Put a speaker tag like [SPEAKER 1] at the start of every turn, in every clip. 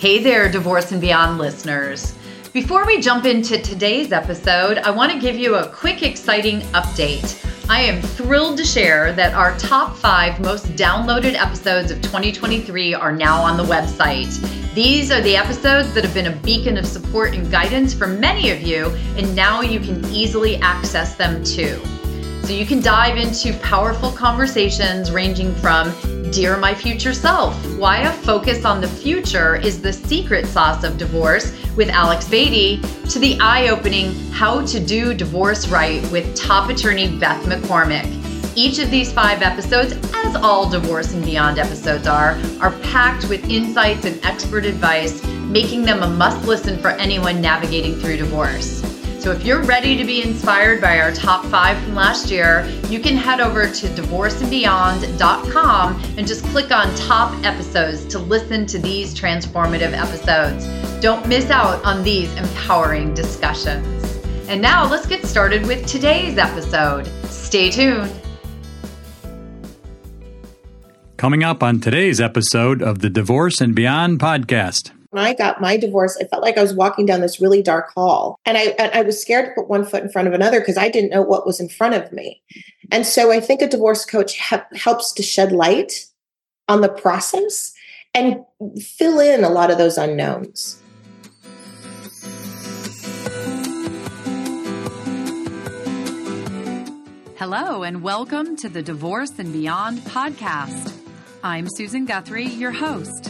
[SPEAKER 1] Hey there, Divorce and Beyond listeners. Before we jump into today's episode, I want to give you a quick, exciting update. I am thrilled to share that our top five most downloaded episodes of 2023 are now on the website. These are the episodes that have been a beacon of support and guidance for many of you, and now you can easily access them too. So you can dive into powerful conversations ranging from Dear My Future Self, why a focus on the future is the secret sauce of divorce with Alex Beatty, to the eye opening How to Do Divorce Right with top attorney Beth McCormick. Each of these five episodes, as all Divorce and Beyond episodes are, are packed with insights and expert advice, making them a must listen for anyone navigating through divorce. So if you're ready to be inspired by our top five from last year, you can head over to divorceandbeyond.com and just click on top episodes to listen to these transformative episodes. Don't miss out on these empowering discussions. And now let's get started with today's episode. Stay tuned.
[SPEAKER 2] Coming up on today's episode of the Divorce and Beyond podcast
[SPEAKER 3] when I got my divorce, it felt like I was walking down this really dark hall. And I, and I was scared to put one foot in front of another because I didn't know what was in front of me. And so I think a divorce coach ha- helps to shed light on the process and fill in a lot of those unknowns.
[SPEAKER 1] Hello, and welcome to the Divorce and Beyond podcast. I'm Susan Guthrie, your host.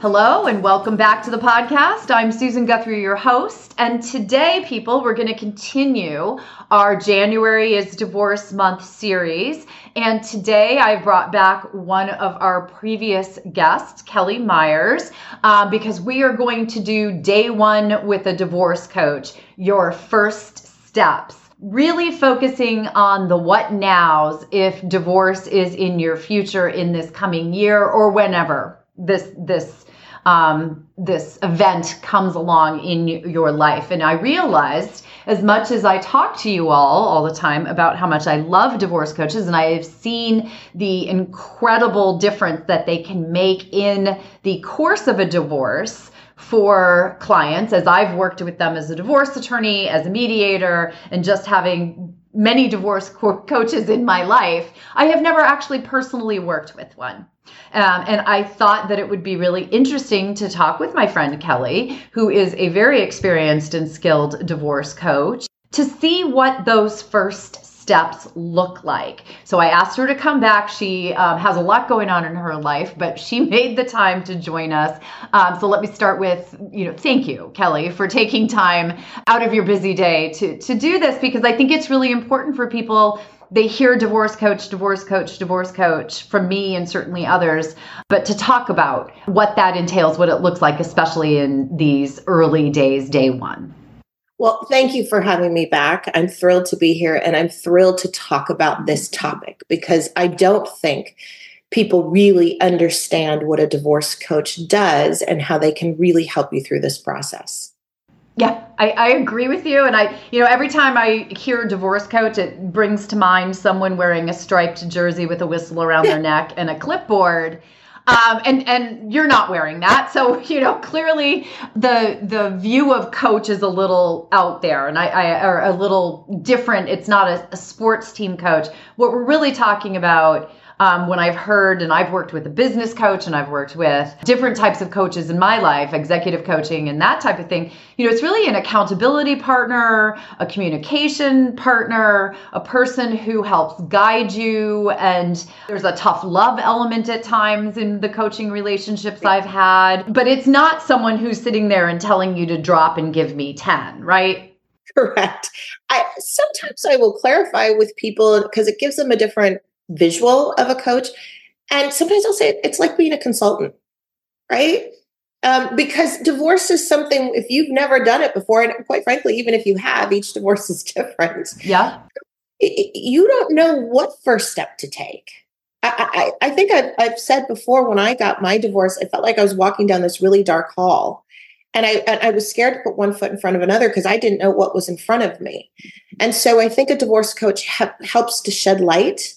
[SPEAKER 1] Hello and welcome back to the podcast. I'm Susan Guthrie, your host. And today, people, we're going to continue our January is Divorce Month series. And today I brought back one of our previous guests, Kelly Myers, uh, because we are going to do day one with a divorce coach, your first steps really focusing on the what nows if divorce is in your future in this coming year or whenever this this um, this event comes along in your life. And I realized, as much as I talk to you all all the time about how much I love divorce coaches, and I have seen the incredible difference that they can make in the course of a divorce for clients as I've worked with them as a divorce attorney, as a mediator, and just having many divorce co- coaches in my life, I have never actually personally worked with one. Um, and I thought that it would be really interesting to talk with my friend Kelly, who is a very experienced and skilled divorce coach, to see what those first steps look like. So I asked her to come back. She um, has a lot going on in her life, but she made the time to join us. Um, so let me start with, you know, thank you, Kelly, for taking time out of your busy day to, to do this because I think it's really important for people they hear divorce coach, divorce coach, divorce coach from me and certainly others, but to talk about what that entails, what it looks like, especially in these early days, day one.
[SPEAKER 3] Well, thank you for having me back. I'm thrilled to be here and I'm thrilled to talk about this topic because I don't think people really understand what a divorce coach does and how they can really help you through this process.
[SPEAKER 1] Yeah, I, I, agree with you. And I, you know, every time I hear divorce coach, it brings to mind someone wearing a striped jersey with a whistle around their neck and a clipboard. Um, and and you're not wearing that, so you know clearly the the view of coach is a little out there, and I, I are a little different. It's not a, a sports team coach. What we're really talking about um, when I've heard and I've worked with a business coach and I've worked with different types of coaches in my life, executive coaching and that type of thing, you know, it's really an accountability partner, a communication partner, a person who helps guide you. And there's a tough love element at times in the coaching relationships I've had, but it's not someone who's sitting there and telling you to drop and give me 10, right?
[SPEAKER 3] Correct. I sometimes I will clarify with people because it gives them a different visual of a coach. And sometimes I'll say it's like being a consultant, right? Um, because divorce is something, if you've never done it before, and quite frankly, even if you have, each divorce is different.
[SPEAKER 1] Yeah.
[SPEAKER 3] You don't know what first step to take. I, I, I think I've, I've said before when I got my divorce, I felt like I was walking down this really dark hall. And I, and I was scared to put one foot in front of another because I didn't know what was in front of me. And so I think a divorce coach ha- helps to shed light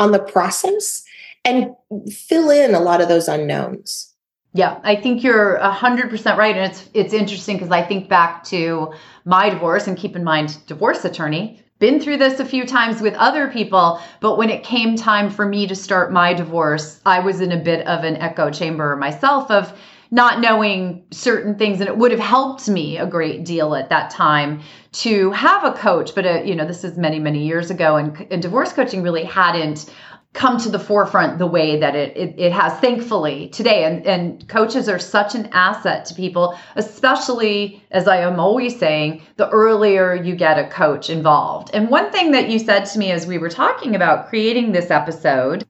[SPEAKER 3] on the process and fill in a lot of those unknowns.
[SPEAKER 1] Yeah, I think you're a hundred percent right, and it's it's interesting because I think back to my divorce, and keep in mind, divorce attorney, been through this a few times with other people, but when it came time for me to start my divorce, I was in a bit of an echo chamber myself of not knowing certain things. And it would have helped me a great deal at that time to have a coach. But uh, you know this is many many years ago and, and divorce coaching really hadn't come to the forefront the way that it, it, it, has thankfully today. And, and coaches are such an asset to people especially as i am always saying the earlier you get a coach involved. And one thing that you said to me as we were talking about creating this episode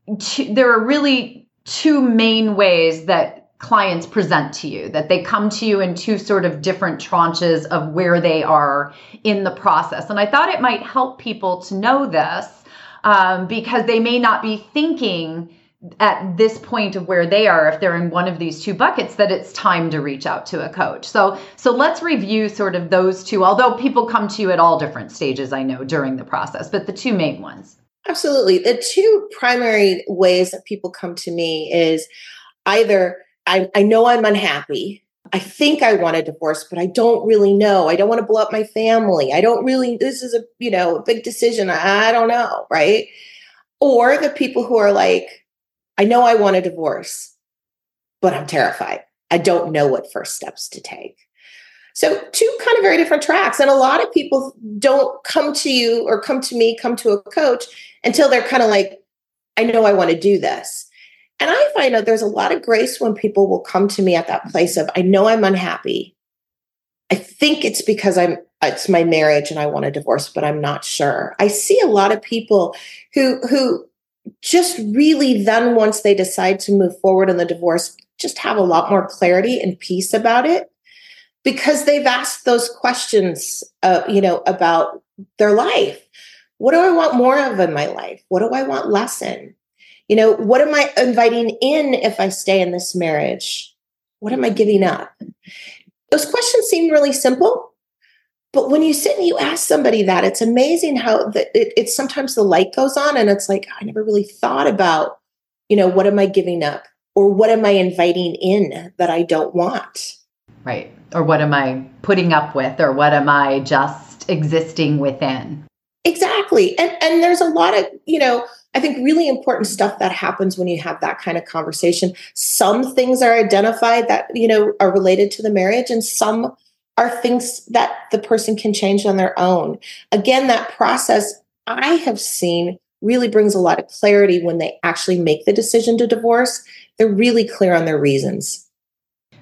[SPEAKER 1] there are really two main ways that clients present to you that they come to you in two sort of different tranches of where they are in the process. And i thought it might help people to know this um, because they may not be thinking at this point of where they are if they're in one of these two buckets that it's time to reach out to a coach. So so let's review sort of those two although people come to you at all different stages i know during the process but the two main ones.
[SPEAKER 3] Absolutely. The two primary ways that people come to me is either i, I know i'm unhappy I think I want a divorce, but I don't really know. I don't want to blow up my family. I don't really, this is a, you know, a big decision. I, I don't know. Right. Or the people who are like, I know I want a divorce, but I'm terrified. I don't know what first steps to take. So, two kind of very different tracks. And a lot of people don't come to you or come to me, come to a coach until they're kind of like, I know I want to do this. And I find that there's a lot of grace when people will come to me at that place of, I know I'm unhappy. I think it's because I'm it's my marriage and I want a divorce, but I'm not sure. I see a lot of people who who just really then once they decide to move forward in the divorce, just have a lot more clarity and peace about it because they've asked those questions uh, you know about their life what do i want more of in my life what do i want less in you know, what am I inviting in if I stay in this marriage? What am I giving up? Those questions seem really simple, but when you sit and you ask somebody that, it's amazing how that it, it's sometimes the light goes on and it's like, I never really thought about, you know, what am I giving up or what am I inviting in that I don't want?
[SPEAKER 1] Right. Or what am I putting up with or what am I just existing within?
[SPEAKER 3] Exactly. And and there's a lot of, you know, I think really important stuff that happens when you have that kind of conversation. Some things are identified that, you know, are related to the marriage and some are things that the person can change on their own. Again, that process I have seen really brings a lot of clarity when they actually make the decision to divorce. They're really clear on their reasons.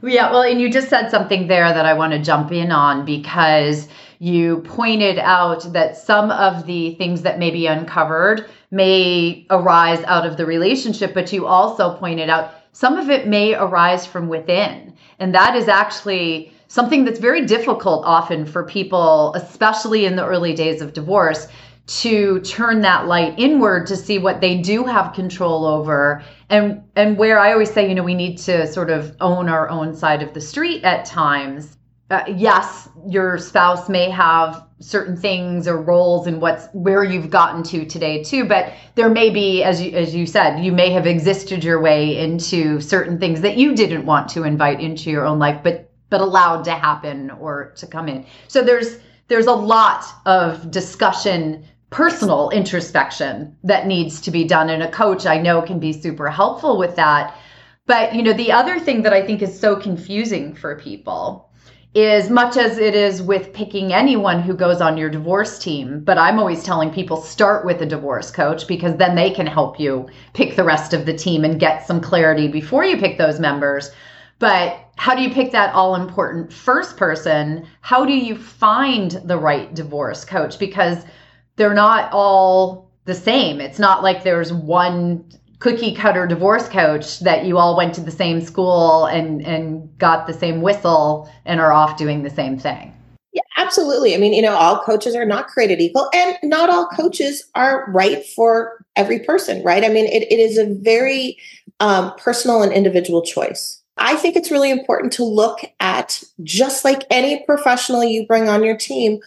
[SPEAKER 1] Yeah, well, and you just said something there that I want to jump in on because you pointed out that some of the things that may be uncovered may arise out of the relationship, but you also pointed out some of it may arise from within. And that is actually something that's very difficult often for people, especially in the early days of divorce, to turn that light inward to see what they do have control over and and where I always say, you know, we need to sort of own our own side of the street at times uh, yes, your spouse may have certain things or roles and what's where you've gotten to today too but there may be as you as you said you may have existed your way into certain things that you didn't want to invite into your own life but but allowed to happen or to come in. So there's there's a lot of discussion personal introspection that needs to be done and a coach i know can be super helpful with that. But you know the other thing that i think is so confusing for people is much as it is with picking anyone who goes on your divorce team. But I'm always telling people start with a divorce coach because then they can help you pick the rest of the team and get some clarity before you pick those members. But how do you pick that all important first person? How do you find the right divorce coach? Because they're not all the same. It's not like there's one cookie cutter divorce coach that you all went to the same school and and got the same whistle and are off doing the same thing.
[SPEAKER 3] Yeah, absolutely. I mean, you know, all coaches are not created equal, and not all coaches are right for every person, right? I mean, it, it is a very um, personal and individual choice. I think it's really important to look at just like any professional you bring on your team,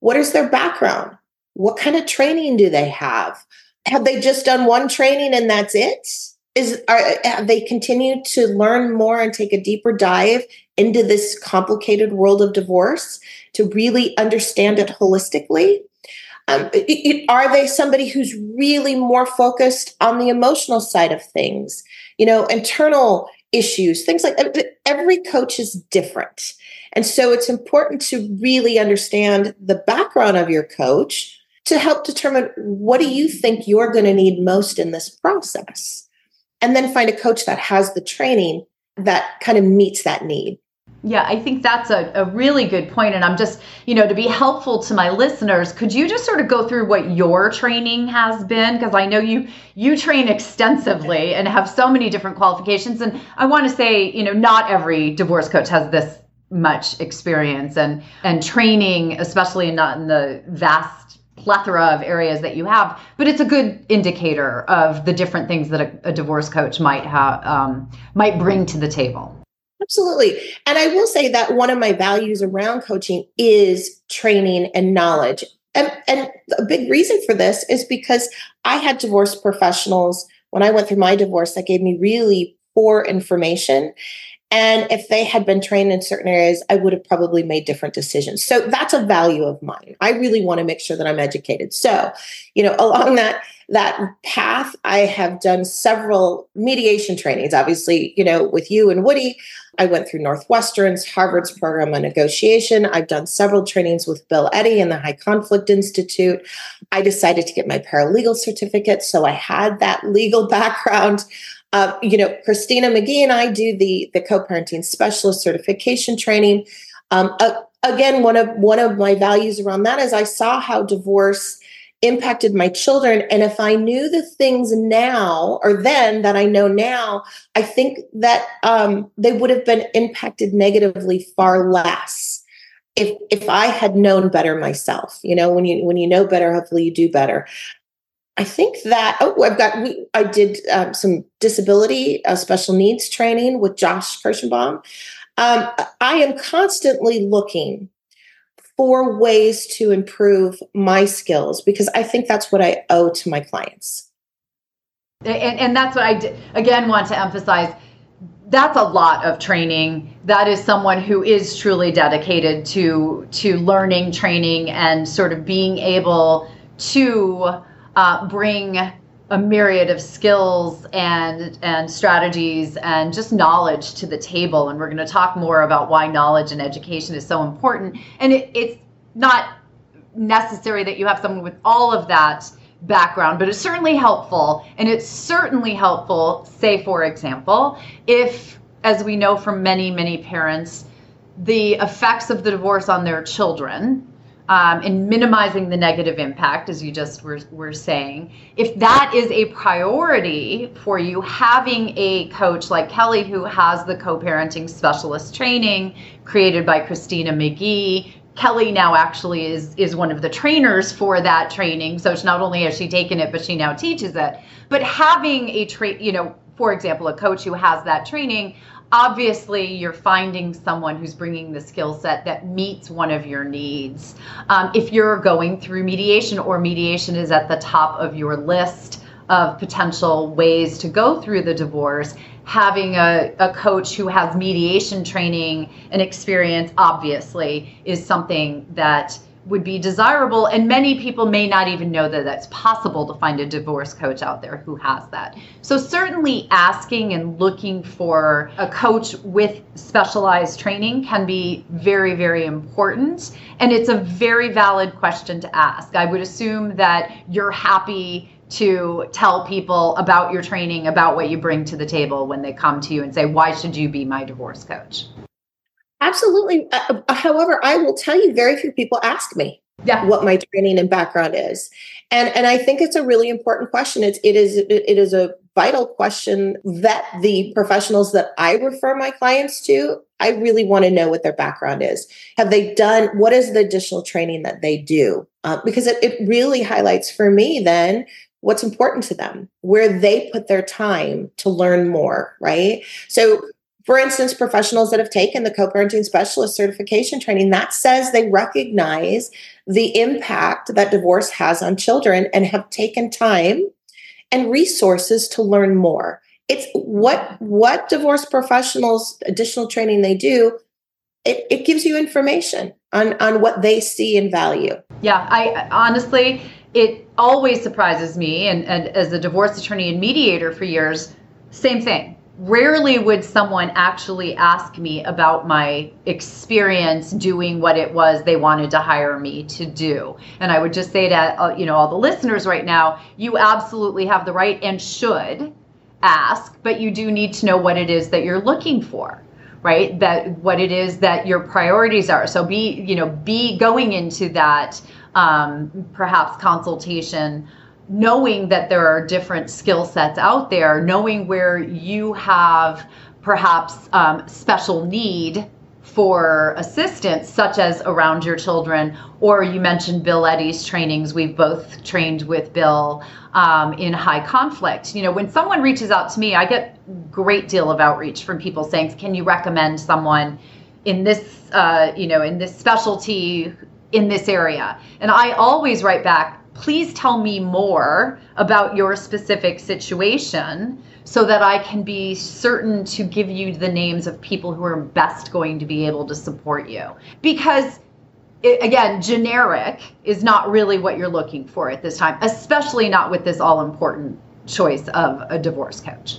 [SPEAKER 3] what is their background? What kind of training do they have? Have they just done one training and that's it? Is are have they continued to learn more and take a deeper dive into this complicated world of divorce to really understand it holistically? Um, it, it, are they somebody who's really more focused on the emotional side of things? You know, internal issues, things like every coach is different. And so it's important to really understand the background of your coach to help determine what do you mm-hmm. think you're going to need most in this process. And then find a coach that has the training that kind of meets that need.
[SPEAKER 1] Yeah, I think that's a, a really good point. And I'm just, you know, to be helpful to my listeners, could you just sort of go through what your training has been? Because I know you you train extensively and have so many different qualifications. And I want to say, you know, not every divorce coach has this much experience and and training, especially not in the vast plethora of areas that you have. But it's a good indicator of the different things that a, a divorce coach might have um, might bring to the table.
[SPEAKER 3] Absolutely. And I will say that one of my values around coaching is training and knowledge. And, and a big reason for this is because I had divorce professionals when I went through my divorce that gave me really poor information. And if they had been trained in certain areas, I would have probably made different decisions. So that's a value of mine. I really want to make sure that I'm educated. So, you know, along that that path, I have done several mediation trainings. Obviously, you know, with you and Woody, I went through Northwestern's, Harvard's program on negotiation. I've done several trainings with Bill Eddy and the High Conflict Institute. I decided to get my paralegal certificate, so I had that legal background. Uh, you know, Christina McGhee and I do the the co-parenting specialist certification training. Um, uh, again, one of one of my values around that is I saw how divorce impacted my children. And if I knew the things now or then that I know now, I think that um, they would have been impacted negatively far less if if I had known better myself. You know, when you when you know better, hopefully you do better. I think that oh, I've got. We, I did um, some disability uh, special needs training with Josh Kirschenbaum. Um, I am constantly looking for ways to improve my skills because I think that's what I owe to my clients.
[SPEAKER 1] And, and that's what I d- again want to emphasize. That's a lot of training. That is someone who is truly dedicated to to learning, training, and sort of being able to uh, bring a myriad of skills and and strategies and just knowledge to the table. And we're going to talk more about why knowledge and education is so important. And it, it's not necessary that you have someone with all of that background but it's certainly helpful. And it's certainly helpful say for example if as we know from many many parents the effects of the divorce on their children um, and minimizing the negative impact, as you just were, were saying, if that is a priority for you, having a coach like Kelly who has the co parenting specialist training created by Christina McGhee. Kelly now actually is is one of the trainers for that training. So it's not only has she taken it, but she now teaches it. But having a train, you know, for example, a coach who has that training obviously you're finding someone who's bringing the skill set that meets one of your needs. Um, if you're going through mediation or mediation is at the top of your list of potential ways to go through the divorce, having a, a coach who has mediation training and experience obviously is something that would be desirable and many people may not even know that that's possible to find a divorce coach out there who has that. So certainly asking and looking for a coach with specialized training can be very very important and it's a very valid question to ask. I would assume that you're happy to tell people about your training about what you bring to the table when they come to you and say why should you be my divorce coach
[SPEAKER 3] Absolutely. Uh, uh, however, I will tell you, very few people ask me yeah. what my training and background is, and and I think it's a really important question. It's it is it is a vital question that the professionals that I refer my clients to, I really want to know what their background is. Have they done, what is the additional training that they do? Uh, because it, it really highlights for me then what's important to them, where they put their time to learn more, right? So for instance, professionals that have taken the co parenting specialist certification training, that says they recognize the impact that divorce has on children and have taken time and resources to learn more. It's what what divorce professionals additional training they do. It, it gives you information on on what they see and value.
[SPEAKER 1] Yeah, I honestly, it always surprises me, and, and as a divorce attorney and mediator for years, same thing rarely would someone actually ask me about my experience doing what it was they wanted to hire me to do. And i would just say to uh, you know all the listeners right now you absolutely have the right and should ask but you do need to know what it is that you're looking for right? That what it is that your priorities are. So be you know be going into that um, perhaps consultation knowing that there are different skill sets out there, knowing where you have perhaps um, special need for assistance, such as around your children, or you mentioned Bill Eddy's trainings. We've both trained with Bill um, in high conflict. You know, when someone reaches out to me, I get great deal of outreach from people saying, "Can you recommend someone in this, uh, you know, in this specialty in this area?" And I always write back, please tell me more about your specific situation so that I can be certain to give you the names of people who are best going to be able to support you. Because it, again, generic is not really what you're looking for at this time, especially not with this all important choice of a divorce coach.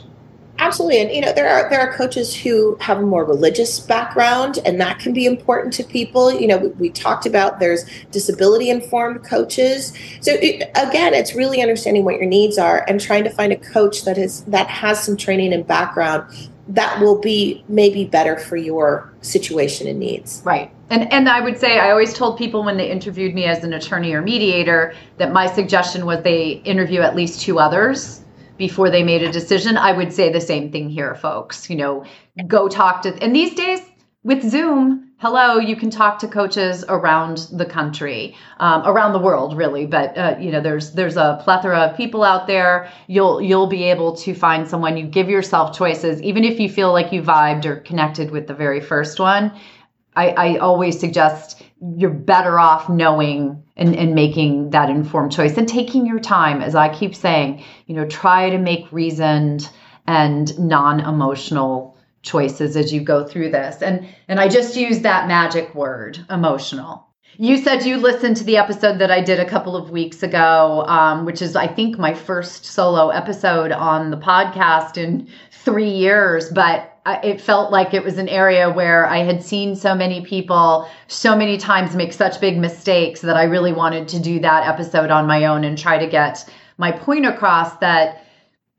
[SPEAKER 3] Absolutely, and you know there are there are coaches who have a more religious background, and that can be important to people. You know, we, we talked about there's disability informed coaches. So it, again, it's really understanding what your needs are and trying to find a coach that is that has some training and background that will be maybe better for your situation and needs.
[SPEAKER 1] Right. And and I would say I always told people when they interviewed me as an attorney or mediator that my suggestion was they interview at least two others before they made a decision. I would say the same thing here, folks. You know, go talk to, and these days with Zoom, hello, you can talk to coaches around the country, um, around the world, really. But uh, you know, there's there's a plethora of people out there. You'll you'll be able to find someone. You give yourself choices, even if you feel like you vibed or connected with the very first one. I, I always suggest you're better off knowing and, and making that informed choice and taking your time as i keep saying you know try to make reasoned and non-emotional choices as you go through this and and i just use that magic word emotional you said you listened to the episode that I did a couple of weeks ago, um, which is, I think, my first solo episode on the podcast in three years. But it felt like it was an area where I had seen so many people so many times make such big mistakes that I really wanted to do that episode on my own and try to get my point across that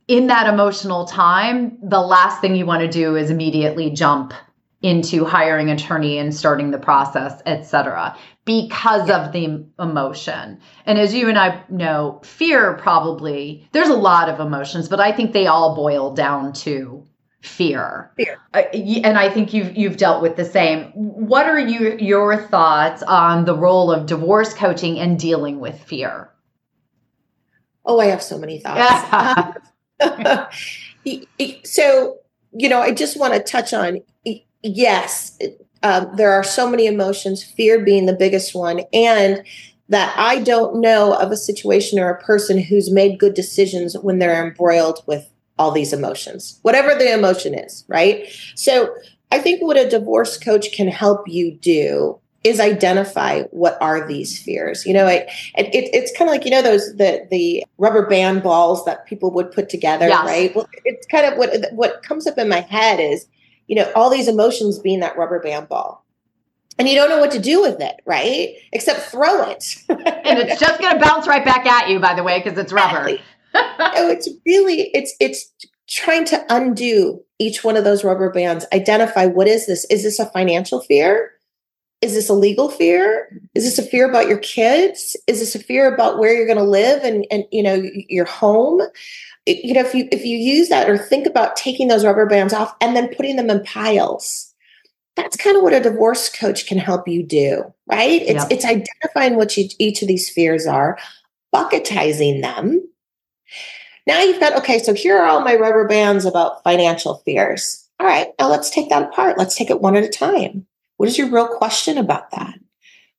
[SPEAKER 1] in that emotional time, the last thing you want to do is immediately jump into hiring attorney and starting the process, etc., because yeah. of the emotion. And as you and I know, fear probably there's a lot of emotions, but I think they all boil down to fear.
[SPEAKER 3] Fear.
[SPEAKER 1] Uh, and I think you've you've dealt with the same. What are you your thoughts on the role of divorce coaching and dealing with fear?
[SPEAKER 3] Oh, I have so many thoughts. so, you know, I just want to touch on yes, um, there are so many emotions, fear being the biggest one, and that I don't know of a situation or a person who's made good decisions when they're embroiled with all these emotions, whatever the emotion is, right? So I think what a divorce coach can help you do is identify what are these fears. You know, it, it it's kind of like you know those the the rubber band balls that people would put together, yes. right? Well, it's kind of what what comes up in my head is you know all these emotions being that rubber band ball and you don't know what to do with it, right? Except throw it.
[SPEAKER 1] and it's just going to bounce right back at you, by the way, because it's rubber. Exactly
[SPEAKER 3] no, it's really it's it's trying to undo each one of those rubber bands. Identify what is this? Is this a financial fear? Is this a legal fear? Is this a fear about your kids? Is this a fear about where you're going to live and and you know your home? you know if you if you use that or think about taking those rubber bands off and then putting them in piles that's kind of what a divorce coach can help you do right it's it's identifying what each, each of these fears are bucketizing them now you've got okay so here are all my rubber bands about financial fears. All right now let's take that apart. Let's take it one at a time. What is your real question about that?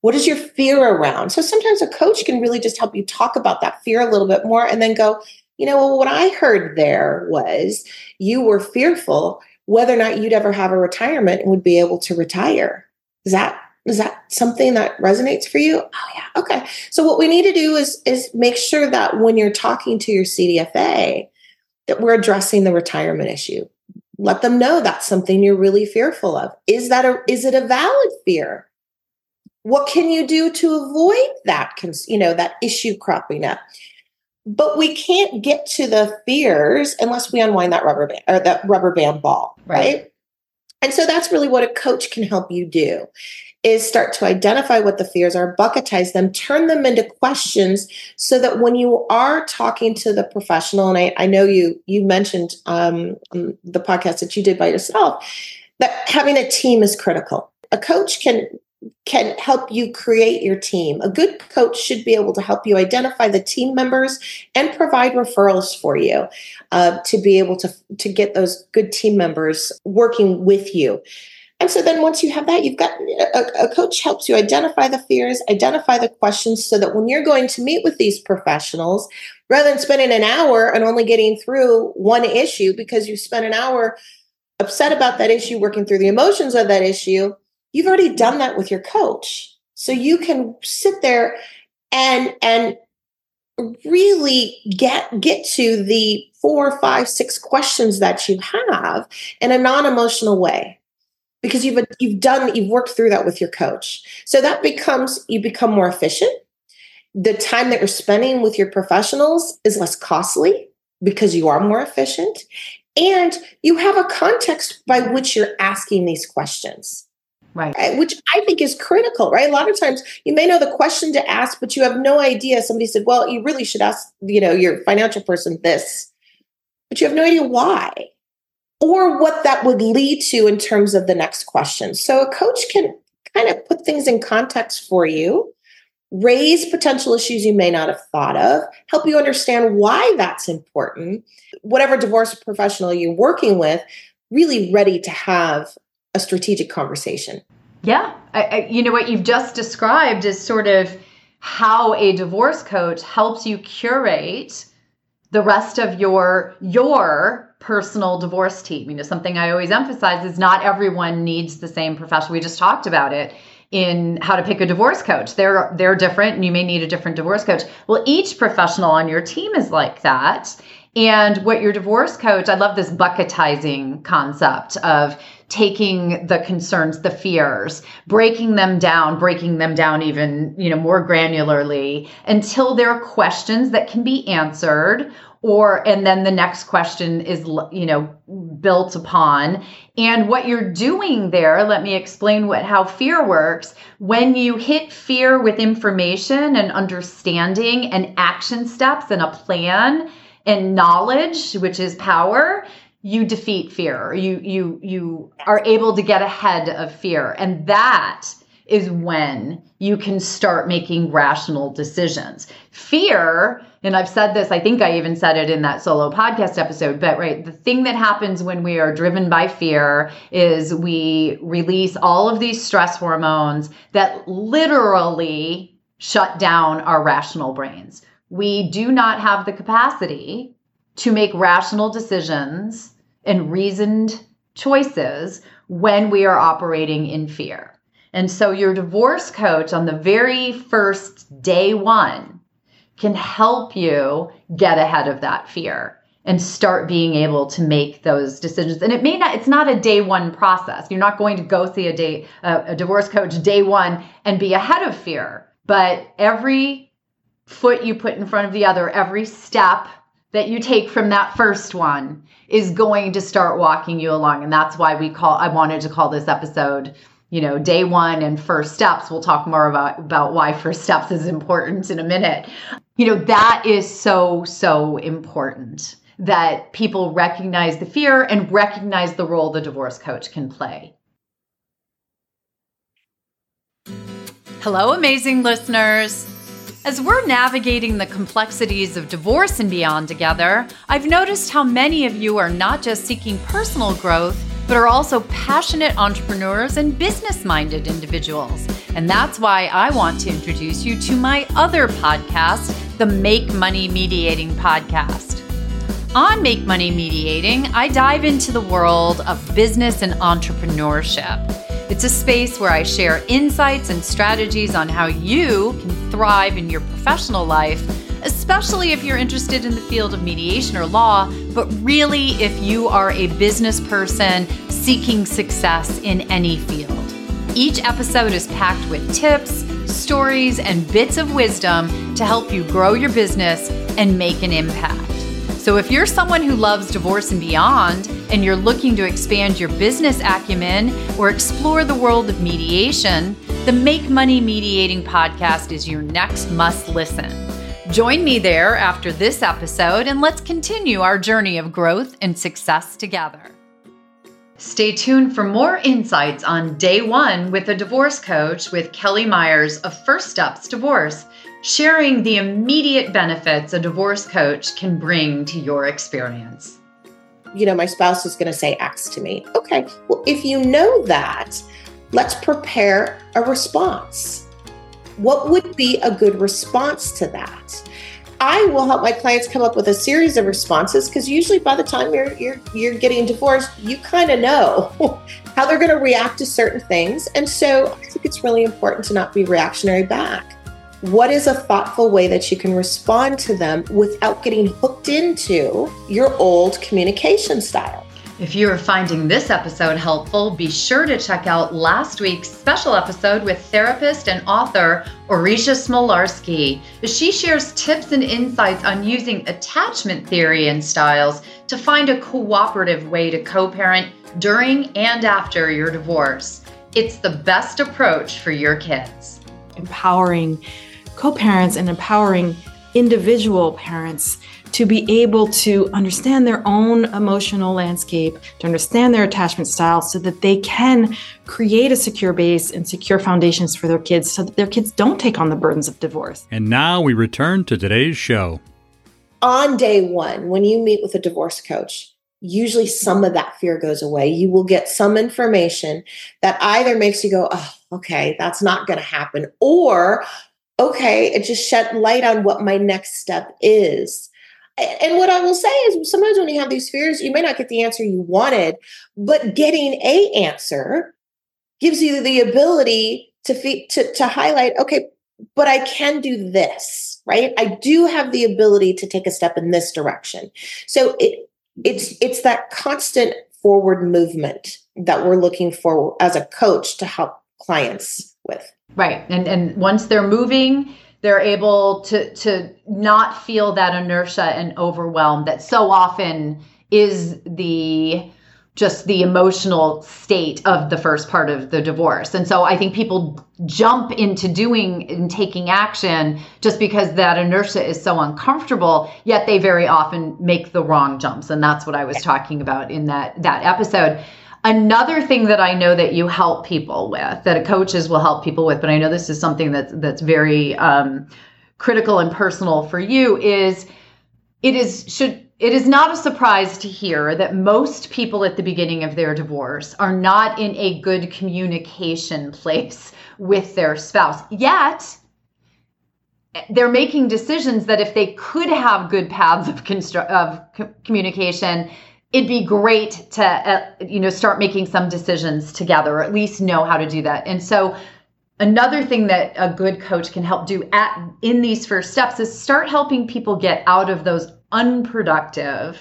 [SPEAKER 3] What is your fear around? So sometimes a coach can really just help you talk about that fear a little bit more and then go you know, well, what I heard there was you were fearful whether or not you'd ever have a retirement and would be able to retire. Is that is that something that resonates for you? Oh yeah. Okay. So what we need to do is is make sure that when you're talking to your CDFA that we're addressing the retirement issue. Let them know that's something you're really fearful of. Is that a is it a valid fear? What can you do to avoid that you know that issue cropping up? but we can't get to the fears unless we unwind that rubber band or that rubber band ball right. right, and so that's really what a coach can help you do is start to identify what the fears are bucketize them turn them into questions so that when you are talking to the professional and i, I know you you mentioned um, the podcast that you did by yourself that having a team is critical a coach can can help you create your team. A good coach should be able to help you identify the team members and provide referrals for you uh, to be able to, to get those good team members working with you. And so then once you have that, you've got a, a, coach helps you identify the fears, identify the questions so that when you're going to meet with these professionals, rather than spending an hour and only getting through one issue because you spent an hour upset about that issue, working through the emotions of that issue, you've already done that with your coach. So you can sit there and and really get get to the four five six questions that you have in a non-emotional way because you've you've done you've worked through that with your coach so that becomes you become more efficient the time that you're spending with your professionals is less costly because you are more efficient and you have a context by which you're asking these questions
[SPEAKER 1] Right. right.
[SPEAKER 3] Which I think is critical, right? A lot of times you may know the question to ask, but you have no idea. Somebody said, well, you really should ask, you know, your financial person this, but you have no idea why or what that would lead to in terms of the next question. So a coach can kind of put things in context for you, raise potential issues you may not have thought of, help you understand why that's important. Whatever divorce professional you're working with, really ready to have a strategic conversation.
[SPEAKER 1] Yeah. I, I, you know, what you've just described is sort of how a divorce coach helps you curate the rest of your your personal divorce team. You know, something I always emphasize is not everyone needs the same professional. We just talked about it in how to pick a divorce coach. They're they're different and you may need a different divorce coach. Well, each professional on your team is like that. And what your divorce coach, I love this bucketizing concept of taking the concerns, the fears, breaking them down, breaking them down even, you know, more granularly until there are questions that can be answered or and then the next question is you know built upon. And what you're doing there let me explain what how fear works. When you hit fear with information and understanding and action steps and a plan and knowledge which is power you defeat fear you you you are able to get ahead of fear. And that is when you can start making rational decisions. Fear and i've said this i think i even said it in that solo podcast episode but right the thing that happens when we are driven by fear is we release all of these stress hormones that literally shut down our rational brains. We do not have the capacity to make rational decisions and reasoned choices when we are operating in fear. And so your divorce coach on the very first day one can help you get ahead of that fear and start being able to make those decisions. And it may not, it's not a day one process. You're not going to go see a day, a, a divorce coach day one and be ahead of fear. But every foot you put in front of the other, every step that you take from that first one is going to start walking you along and that's why we call i wanted to call this episode you know day one and first steps we'll talk more about about why first steps is important in a minute you know that is so so important that people recognize the fear and recognize the role the divorce coach can play. Hello, amazing listeners. As we're navigating the complexities of divorce and beyond together, I've noticed how many of you are not just seeking personal growth, but are also passionate entrepreneurs and business minded individuals. And that's why I want to introduce you to my other podcast, the Make Money Mediating Podcast. On Make Money Mediating, I dive into the world of business and entrepreneurship. It's a space where I share insights and strategies on how you can thrive in your professional life, especially if you're interested in the field of mediation or law, but really if you are a business person seeking success in any field. Each episode is packed with tips, stories, and bits of wisdom to help you grow your business and make an impact. So, if you're someone who loves divorce and beyond, and you're looking to expand your business acumen or explore the world of mediation, the Make Money Mediating podcast is your next must listen. Join me there after this episode, and let's continue our journey of growth and success together. Stay tuned for more insights on day one with a divorce coach with Kelly Myers of First Steps Divorce, sharing the immediate benefits a divorce coach can bring to your experience.
[SPEAKER 3] You know, my spouse is going to say X to me. Okay, well, if you know that, let's prepare a response. What would be a good response to that? I will help my clients come up with a series of responses because usually by the time you're you're you're getting divorced, you kind of know how they're going to react to certain things. And so I think it's really important to not be reactionary back. What is a thoughtful way that you can respond to them without getting hooked into your old communication style?
[SPEAKER 1] If you are finding this episode helpful, be sure to check out last week's special episode with therapist and author Orisha Smolarski. She shares tips and insights on using attachment theory and styles to find a cooperative way to co parent during and after your divorce. It's the best approach for your kids.
[SPEAKER 4] Empowering co parents and empowering individual parents to be able to understand their own emotional landscape, to understand their attachment style, so that they can create a secure base and secure foundations for their kids so that their kids don't take on the burdens of divorce.
[SPEAKER 2] And now we return to today's show.
[SPEAKER 3] On day one, when you meet with a divorce coach, usually some of that fear goes away. You will get some information that either makes you go, oh, okay, that's not going to happen, or okay, it just shed light on what my next step is and what I will say is sometimes when you have these fears, you may not get the answer you wanted, but getting a answer gives you the ability to fe- to to highlight, okay, but I can do this, right? I do have the ability to take a step in this direction. So it it's it's that constant forward movement that we're looking for as a coach to help clients with.
[SPEAKER 1] Right. And and once they're moving, they're able to to not feel that inertia and overwhelm that so often is the just the emotional state of the first part of the divorce. And so I think people jump into doing and taking action just because that inertia is so uncomfortable, yet they very often make the wrong jumps. And that's what I was talking about in that that episode. Another thing that I know that you help people with, that coaches will help people with, but I know this is something that's that's very um, critical and personal for you, is it is should it is not a surprise to hear that most people at the beginning of their divorce are not in a good communication place with their spouse. Yet they're making decisions that if they could have good paths of, constru- of co- communication, it'd be great to uh, you know start making some decisions together or at least know how to do that and so another thing that a good coach can help do at in these first steps is start helping people get out of those unproductive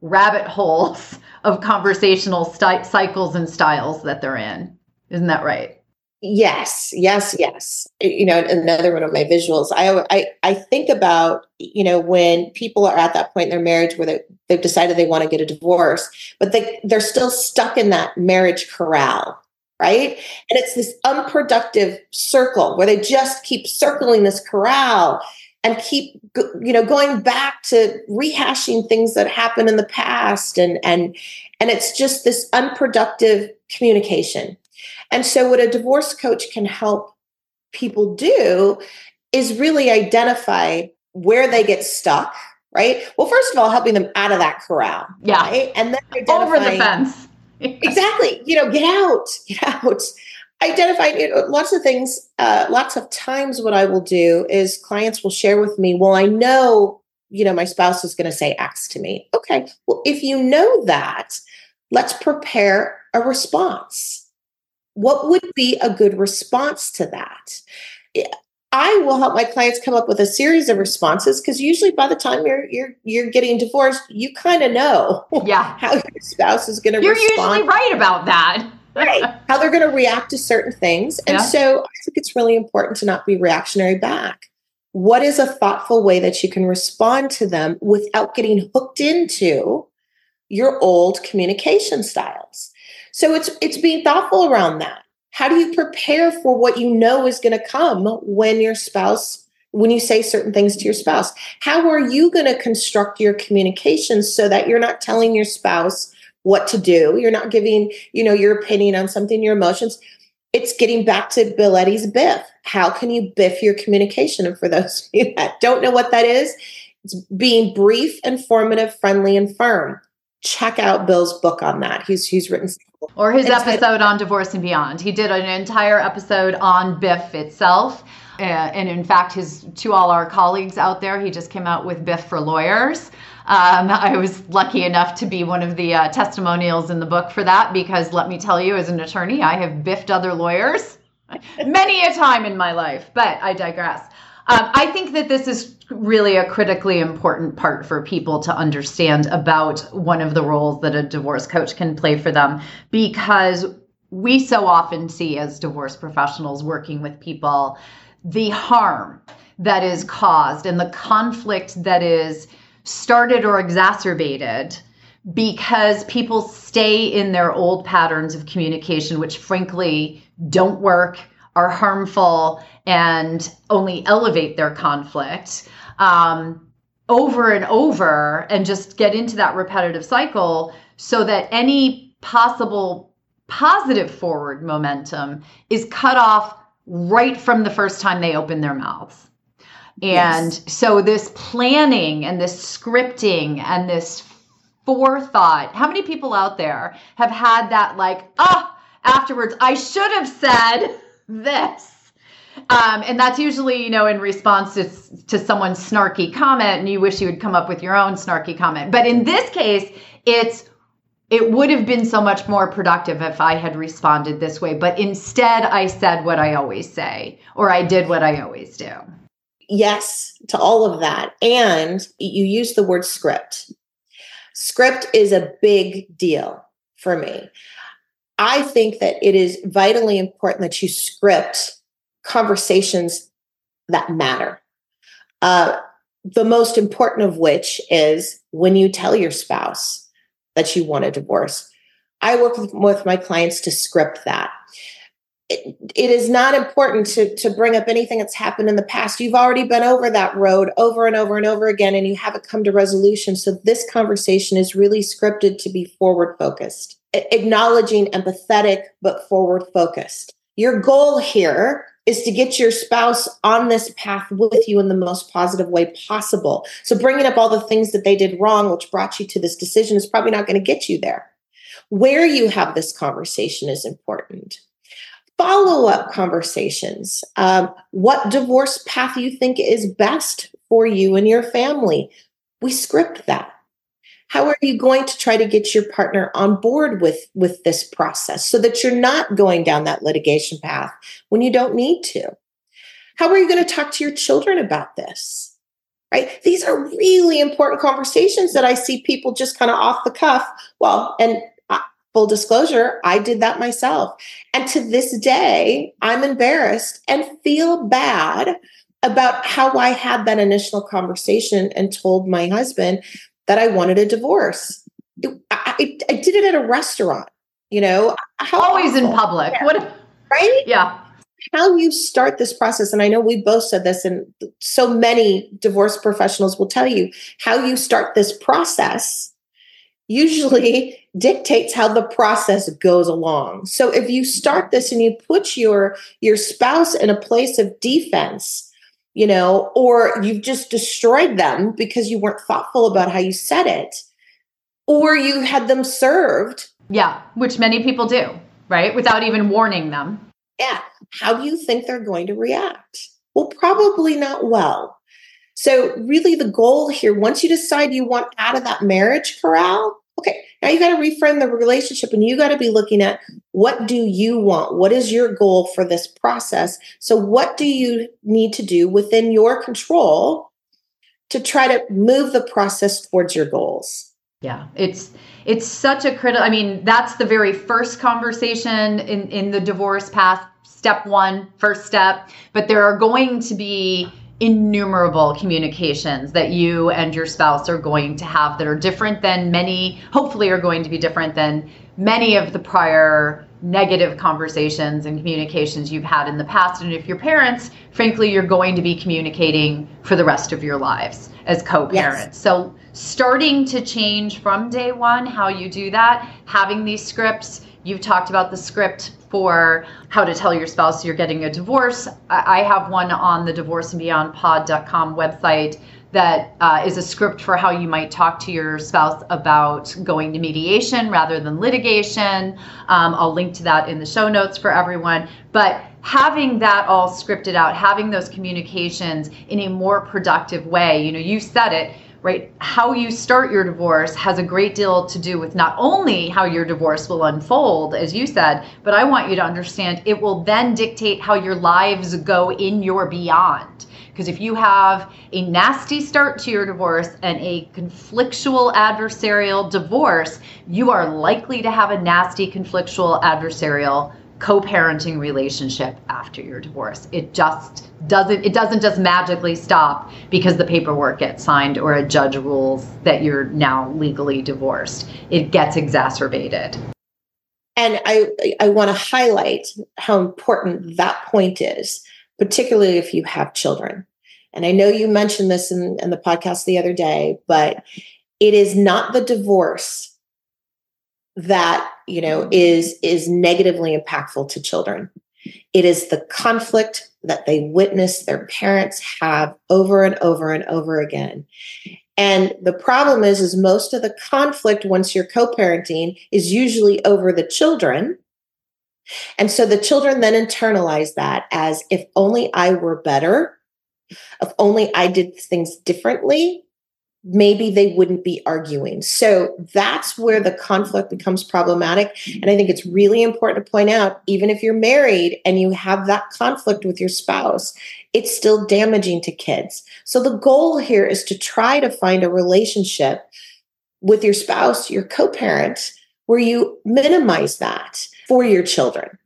[SPEAKER 1] rabbit holes of conversational st- cycles and styles that they're in isn't that right
[SPEAKER 3] Yes, yes, yes. You know, another one of my visuals. I I I think about you know when people are at that point in their marriage where they they've decided they want to get a divorce, but they they're still stuck in that marriage corral, right? And it's this unproductive circle where they just keep circling this corral. And keep you know going back to rehashing things that happened in the past and and and it's just this unproductive communication. And so what a divorce coach can help people do is really identify where they get stuck right? Well first of all helping them out of that corral
[SPEAKER 1] yeah.
[SPEAKER 3] right?
[SPEAKER 1] and then over the fence.
[SPEAKER 3] Exactly. You know get out get out identify you know, lots of things uh, lots of times what i will do is clients will share with me well i know you know my spouse is going to say x to me. Okay well if you know that let's prepare a response. What would be a good response to that? I will help my clients come up with a series of responses because usually by the time you're you're you're getting divorced you kind of know
[SPEAKER 1] yeah.
[SPEAKER 3] how your spouse is going to
[SPEAKER 1] you're
[SPEAKER 3] respond.
[SPEAKER 1] usually right about that
[SPEAKER 3] right. How they're going to react to certain things. And yeah. so i think it's really important to not be reactionary back. What is a thoughtful way that you can respond to them without getting hooked into your old communication styles? So it's it's being thoughtful around that. How do you prepare for what you know is going to come when your spouse when you say certain things to your spouse? How are you going to construct your communications so that you're not telling your spouse what to do. You're not giving, you know, your opinion on something, your emotions. It's getting back to Bill Eddy's biff. How can you biff your communication? And for those of you that don't know what that is, it's being brief, informative, friendly, and firm. Check out Bill's book on that. He's he's written
[SPEAKER 1] or his episode on divorce and beyond. He did an entire episode on biff itself. Uh, and in fact, his to all our colleagues out there, he just came out with Biff for Lawyers. Um, I was lucky enough to be one of the uh, testimonials in the book for that because let me tell you, as an attorney, I have biffed other lawyers many a time in my life, but I digress. Um, I think that this is really a critically important part for people to understand about one of the roles that a divorce coach can play for them because we so often see as divorce professionals working with people the harm that is caused and the conflict that is started or exacerbated because people stay in their old patterns of communication, which frankly don't work, are harmful, and only elevate their conflict um, over and over, and just get into that repetitive cycle so that any possible positive forward momentum is cut off right from the first time they open their mouths. And yes. so this planning and this scripting and this forethought, how many people out there have had that like, ah, oh, afterwards, I should have said this. Um, and that's usually, you know, in response to, to someone's snarky comment, and you wish you would come up with your own snarky comment. But in this case, it's it would have been so much more productive if I had responded this way. But instead, I said what I always say, or I did what I always do
[SPEAKER 3] yes to all of that. And you use the word script. Script is a big deal for me. I think that it is vitally important that you script conversations that matter. Uh, the most important of which is when you tell your spouse that you want a divorce. I work with, my clients to script that it is not important to, to bring up anything that's happened in the past. You've already been over that road over and over and over again, and you haven't come to resolution. So, this conversation is really scripted to be forward focused, acknowledging, empathetic, but forward focused. Your goal here is to get your spouse on this path with you in the most positive way possible. So, bringing up all the things that they did wrong, which brought you to this decision, is probably not going to get you there. Where you have this conversation is important follow up conversations. Um, what divorce path you think is best for you and your family? We script that. How are you going to try to get your partner on board with, with this process so that you're not going down that litigation path when you don't need to? How are you going to talk to your children about this? Right? These are really important conversations that I see people just kind of off the cuff. Well, and uh, full disclosure, I did that myself. And to this day, I'm embarrassed and feel bad about how I had that initial conversation and told my husband that I wanted a divorce. I, I, I did it at a restaurant, you know.
[SPEAKER 1] How Always awful. in public.
[SPEAKER 3] Yeah.
[SPEAKER 1] What?
[SPEAKER 3] Right?
[SPEAKER 1] Yeah.
[SPEAKER 3] how you start this process, and I know we both said this, and so many divorce professionals will tell you how you start this process usually dictates how the process goes along. So if you start this and you put your your spouse in a place of defense, you know, or you've just destroyed them because you weren't thoughtful about how you said it, or you had them served.
[SPEAKER 1] Yeah, which many people do, right? Without even warning them.
[SPEAKER 3] Yeah. How do you think they're going to react? Well, probably not well. So, really, the goal here, once you decide you want out of that marriage corral, okay, now you got to reframe the relationship and you got to be looking at what do you want? What is your goal for this process? So, what do you need to do within your control to try to move the process towards your goals?
[SPEAKER 1] Yeah, it's it's such a critical. I mean, that's the very first conversation in in the divorce path. Step one, first step. But there are going to be innumerable communications that you and your spouse are going to have that are different than many, hopefully, are going to be different than many of the prior negative conversations and communications you've had in the past. And if you're parents, frankly, you're going to be communicating for the rest of your lives as co parents. Yes. So, starting to change from day one how you do that, having these scripts. You've talked about the script for how to tell your spouse you're getting a divorce. I have one on the divorceandbeyondpod.com website that uh, is a script for how you might talk to your spouse about going to mediation rather than litigation. Um, I'll link to that in the show notes for everyone. But having that all scripted out, having those communications in a more productive way, you know, you said it right? How you start your divorce has a great deal to do with not only how your divorce will unfold, as you said, but I want you to understand it will then dictate how your lives go in your beyond. Because if you have a nasty start to your divorce and a conflictual adversarial divorce, you are likely to have a nasty conflictual adversarial co-parenting relationship after your divorce. It just doesn't it doesn't just magically stop because the paperwork gets signed or a judge rules that you're now legally divorced. It gets exacerbated.
[SPEAKER 3] And I I want to highlight how important that point is, particularly if you have children. And I know you mentioned this in, in the podcast the other day, but it is not the divorce that you know is is negatively impactful to children. It is the conflict that they witness their parents have over and over and over again. And the problem is is most of the conflict once you're co-parenting is usually over the children. And so the children then internalize that as if only i were better if only i did things differently maybe they wouldn't be arguing. So that's where the conflict becomes problematic. And I think it's really important to point out even if you're married and you have that conflict with your spouse, it's still damaging to kids. So the goal here is to try to find a relationship with your spouse, your co parent, where you minimize that for your children.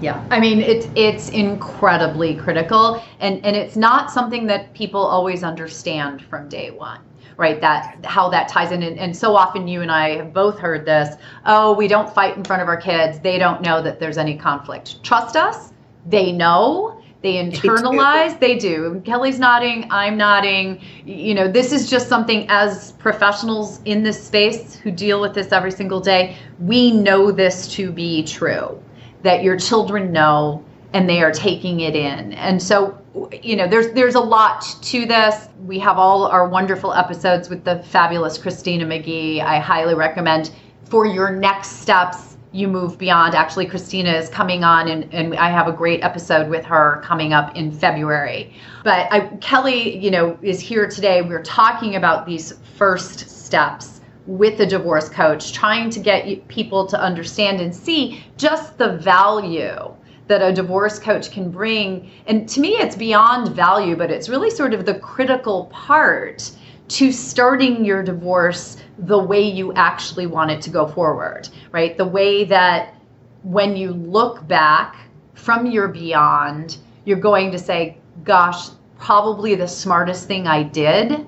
[SPEAKER 1] Yeah, I mean it's it's incredibly critical, and and it's not something that people always understand from day one right that how that ties in. And, and, so often you and i have both heard this oh we don't fight in front of our kids. They don't know that there's any conflict. Trust us. They know. They internalize. They do. Kelly's nodding. I'm nodding. You know this is just something as professionals in this space who deal with this every single day we know this to be true that your children know and they are taking it in. And so you know there's there's a lot to this. We have all our wonderful episodes with the fabulous Christina McGhee. I highly recommend for your next steps you move beyond. Actually christina is coming on and, and i have a great episode with her coming up in february. But I, kelly you know is here today. We're talking about these first steps with the divorce coach trying to get people to understand and see just the value that a divorce coach can bring. And to me, it's beyond value, but it's really sort of the critical part to starting your divorce the way you actually want it to go forward, right? The way that when you look back from your beyond, you're going to say, gosh, probably the smartest thing I did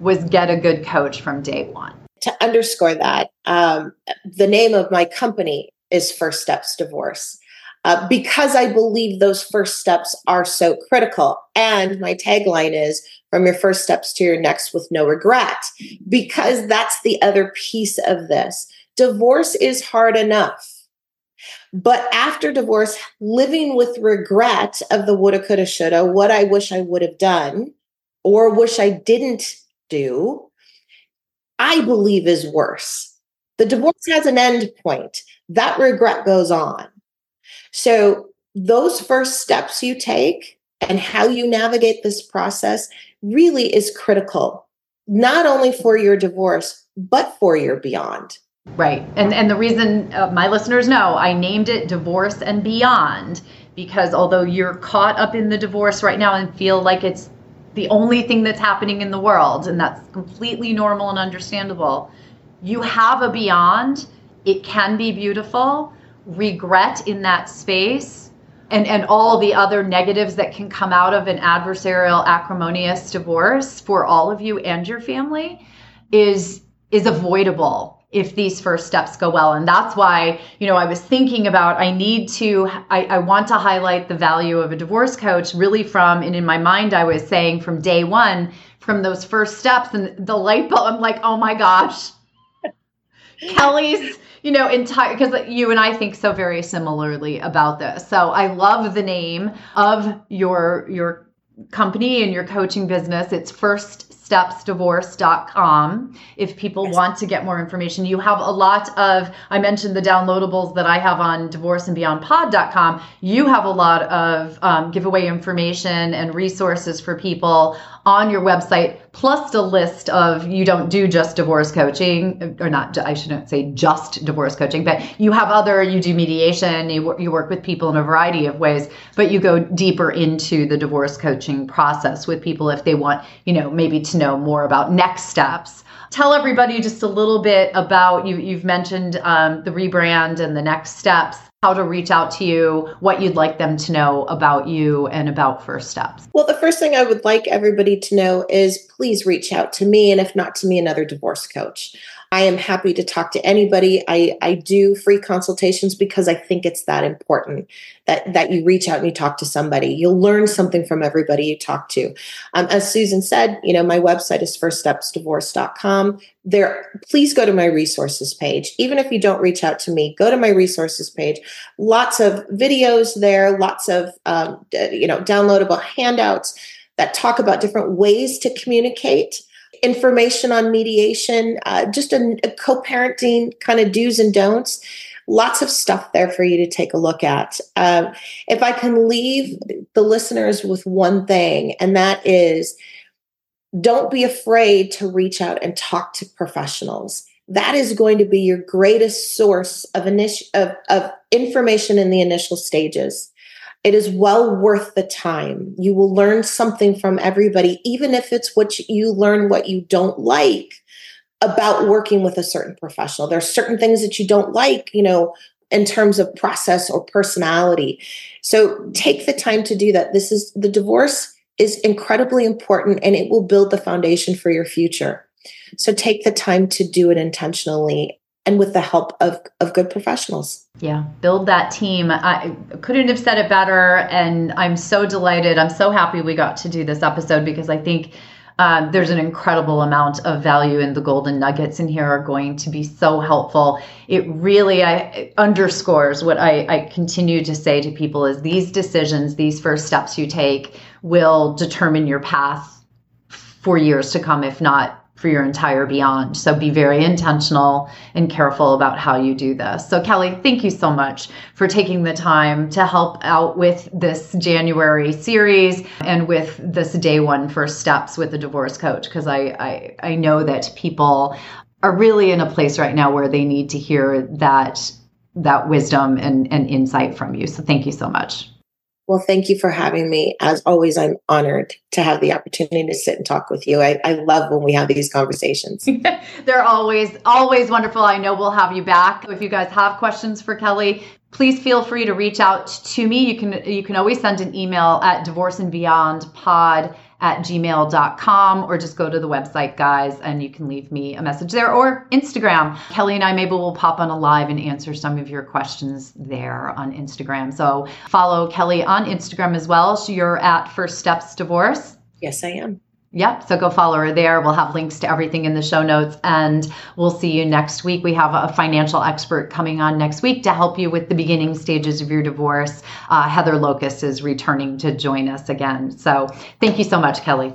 [SPEAKER 1] was get a good coach from day one.
[SPEAKER 3] To underscore that, um, the name of my company is First Steps Divorce. Uh, because I believe those first steps are so critical. And my tagline is from your first steps to your next with no regret, because that's the other piece of this. Divorce is hard enough. But after divorce, living with regret of the woulda, coulda, shoulda, what I wish I would have done or wish I didn't do, I believe is worse. The divorce has an end point. That regret goes on. So, those first steps you take and how you navigate this process really is critical, not only for your divorce, but for your beyond.
[SPEAKER 1] Right. And and the reason uh, my listeners know I named it divorce and beyond because although you're caught up in the divorce right now and feel like it's the only thing that's happening in the world and that's completely normal and understandable, you have a beyond. It can be beautiful regret in that space and and all the other negatives that can come out of an adversarial acrimonious divorce for all of you and your family is is avoidable if these first steps go well. And that's why you know i was thinking about i need to I, I want to highlight the value of a divorce coach really from and in my mind i was saying from day one from those first steps and the light bulb i'm like oh my gosh kelly's you know, entire because you and I think so very similarly about this. So I love the name of your your company and your coaching business. It's First stepsdivorce.com if people yes. want to get more information. You have a lot of, I mentioned the downloadables that I have on divorceandbeyondpod.com. You have a lot of um, giveaway information and resources for people on your website, plus a list of you don't do just divorce coaching, or not, I shouldn't say just divorce coaching, but you have other, you do mediation, you, you work with people in a variety of ways, but you go deeper into the divorce coaching process with people if they want, you know, maybe to know more about next steps. Tell everybody just a little bit about you. You've mentioned um, the rebrand and the next steps how to reach out to you, what you'd like them to know about you and about First Steps.
[SPEAKER 3] Well, the first thing I would like everybody to know is please reach out to me, and if not to me, another divorce coach. I am happy to talk to anybody. I, I do free consultations because I think it's that important that, that you reach out and you talk to somebody. You'll learn something from everybody you talk to. Um, as Susan said, you know, my website is firststepsdivorce.com. There, please go to my resources page. Even if you don't reach out to me, go to my resources page. Lots of videos there, lots of, um, you know, downloadable handouts that talk about different ways to communicate information on mediation, uh, just a, a co parenting kind of do's and don'ts. Lots of stuff there for you to take a look at. Um, if I can leave the listeners with one thing, and that is don't be afraid to reach out and talk to professionals. That is going to be your greatest source of, init- of, of information in the initial stages it is well worth the time. You will learn something from everybody, even if it's what you learn what you don't like about working with a certain professional. There are certain things that you don't like, you know, in terms of process or personality. So take the time to do that. This is the divorce is incredibly important and it will build the foundation for your future. So take the time to do it intentionally and with the help of, of good professionals.
[SPEAKER 1] Yeah, build that team. I couldn't have said it better. And I'm so delighted. I'm so happy we got to do this episode because I think um, there's an incredible amount of value in the golden nuggets in here are going to be so helpful. It really I, underscores what I, I continue to say to people is these decisions, these first steps you take will determine your path for years to come, if not for your entire beyond. So be very intentional and careful about how you do this. So, Kelly, thank you so much for taking the time to help out with this January series and with this day one first steps with the divorce coach, because I, I, I know that people are really in a place right now where they need to hear that that wisdom and, and insight from you. So thank you so much.
[SPEAKER 3] Well, thank you for having me. As always, I'm honored to have the opportunity to sit and talk with you. I, I love when we have these conversations.
[SPEAKER 1] They're always, always wonderful. I know we'll have you back. If you guys have questions for Kelly, please feel free to reach out to me. You can you can always send an email at divorceandbeyondpod at gmail.com or just go to the website, guys, and you can leave me a message there or Instagram. Kelly and I maybe will pop on a live and answer some of your questions there on Instagram. So follow Kelly on Instagram as well. So you're at First Steps Divorce.
[SPEAKER 3] Yes, I am.
[SPEAKER 1] Yep. So go follow her there. We'll have links to everything in the show notes and we'll see you next week. We have a financial expert coming on next week to help you with the beginning stages of your divorce. Uh, Heather Locust is returning to join us again. So thank you so much, Kelly.